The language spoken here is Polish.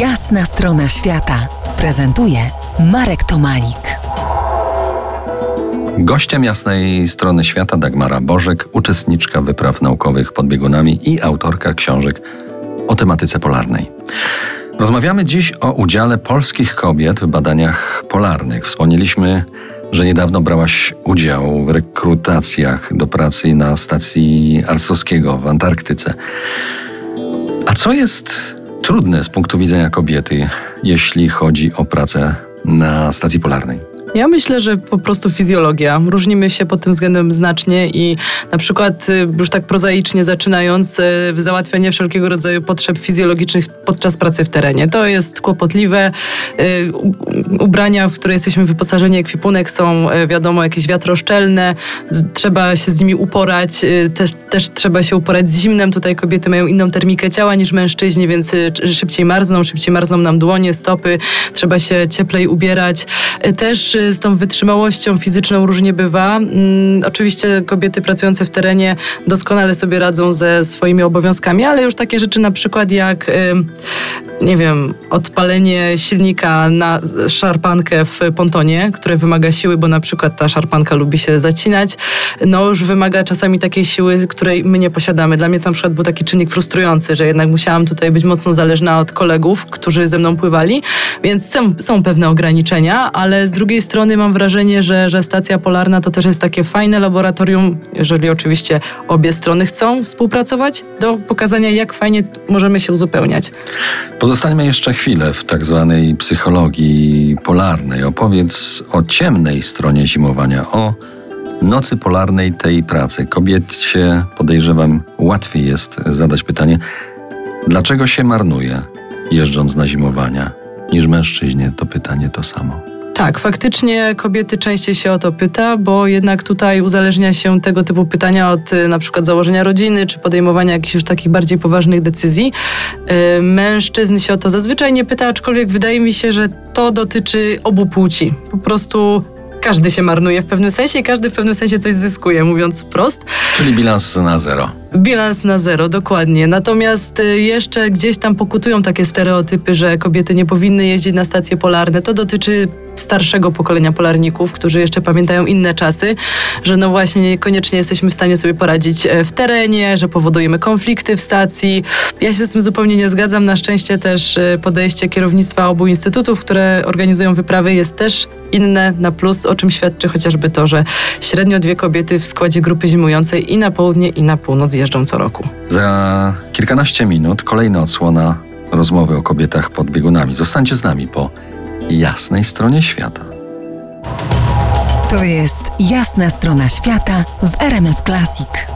Jasna strona świata prezentuje Marek Tomalik. Gościem jasnej strony świata Dagmara Bożek, uczestniczka wypraw naukowych pod biegunami i autorka książek o tematyce polarnej. Rozmawiamy dziś o udziale polskich kobiet w badaniach polarnych. Wspomnieliśmy, że niedawno brałaś udział w rekrutacjach do pracy na stacji Arsowskiego w Antarktyce. A co jest trudne z punktu widzenia kobiety, jeśli chodzi o pracę na stacji polarnej? Ja myślę, że po prostu fizjologia. Różnimy się pod tym względem znacznie i na przykład y, już tak prozaicznie zaczynając y, załatwianie wszelkiego rodzaju potrzeb fizjologicznych podczas pracy w terenie. To jest kłopotliwe. Y, ubrania, w które jesteśmy wyposażeni, ekwipunek są wiadomo jakieś wiatroszczelne. Trzeba się z nimi uporać. Też, też trzeba się uporać z zimnem. Tutaj kobiety mają inną termikę ciała niż mężczyźni, więc szybciej marzną, szybciej marzną nam dłonie, stopy. Trzeba się cieplej ubierać. Też z tą wytrzymałością fizyczną różnie bywa. Mm, oczywiście kobiety pracujące w terenie doskonale sobie radzą ze swoimi obowiązkami, ale już takie rzeczy na przykład jak, nie wiem, odpalenie silnika na szarpankę w pontonie, które wymaga siły, bo na przykład ta szarpanka lubi się zacinać, no już wymaga czasami takiej siły, której my nie posiadamy. Dla mnie na przykład był taki czynnik frustrujący, że jednak musiałam tutaj być mocno zależna od kolegów, którzy ze mną pływali, więc są, są pewne ograniczenia, ale z drugiej strony mam wrażenie, że, że stacja polarna to też jest takie fajne laboratorium, jeżeli oczywiście obie strony chcą współpracować, do pokazania, jak fajnie możemy się uzupełniać. Pozostańmy jeszcze chwilę w tak zwanej psychologii polarnej. Opowiedz o ciemnej stronie zimowania, o nocy polarnej tej pracy. Kobiecie, podejrzewam, łatwiej jest zadać pytanie, dlaczego się marnuje jeżdżąc na zimowania, niż mężczyźnie to pytanie to samo. Tak, faktycznie kobiety częściej się o to pyta, bo jednak tutaj uzależnia się tego typu pytania od y, na przykład założenia rodziny, czy podejmowania jakichś już takich bardziej poważnych decyzji. Y, mężczyzn się o to zazwyczaj nie pyta, aczkolwiek wydaje mi się, że to dotyczy obu płci. Po prostu każdy się marnuje w pewnym sensie i każdy w pewnym sensie coś zyskuje, mówiąc wprost. Czyli bilans na zero. Bilans na zero, dokładnie. Natomiast y, jeszcze gdzieś tam pokutują takie stereotypy, że kobiety nie powinny jeździć na stacje polarne. To dotyczy starszego pokolenia polarników, którzy jeszcze pamiętają inne czasy, że no właśnie niekoniecznie jesteśmy w stanie sobie poradzić e, w terenie, że powodujemy konflikty w stacji. Ja się z tym zupełnie nie zgadzam. Na szczęście też e, podejście kierownictwa obu instytutów, które organizują wyprawy jest też inne na plus, o czym świadczy chociażby to, że średnio dwie kobiety w składzie grupy zimującej i na południe i na północ jeżdżą co roku. Za kilkanaście minut kolejna odsłona rozmowy o kobietach pod biegunami. Zostańcie z nami po jasnej stronie świata. To jest jasna strona świata w RMS Classic.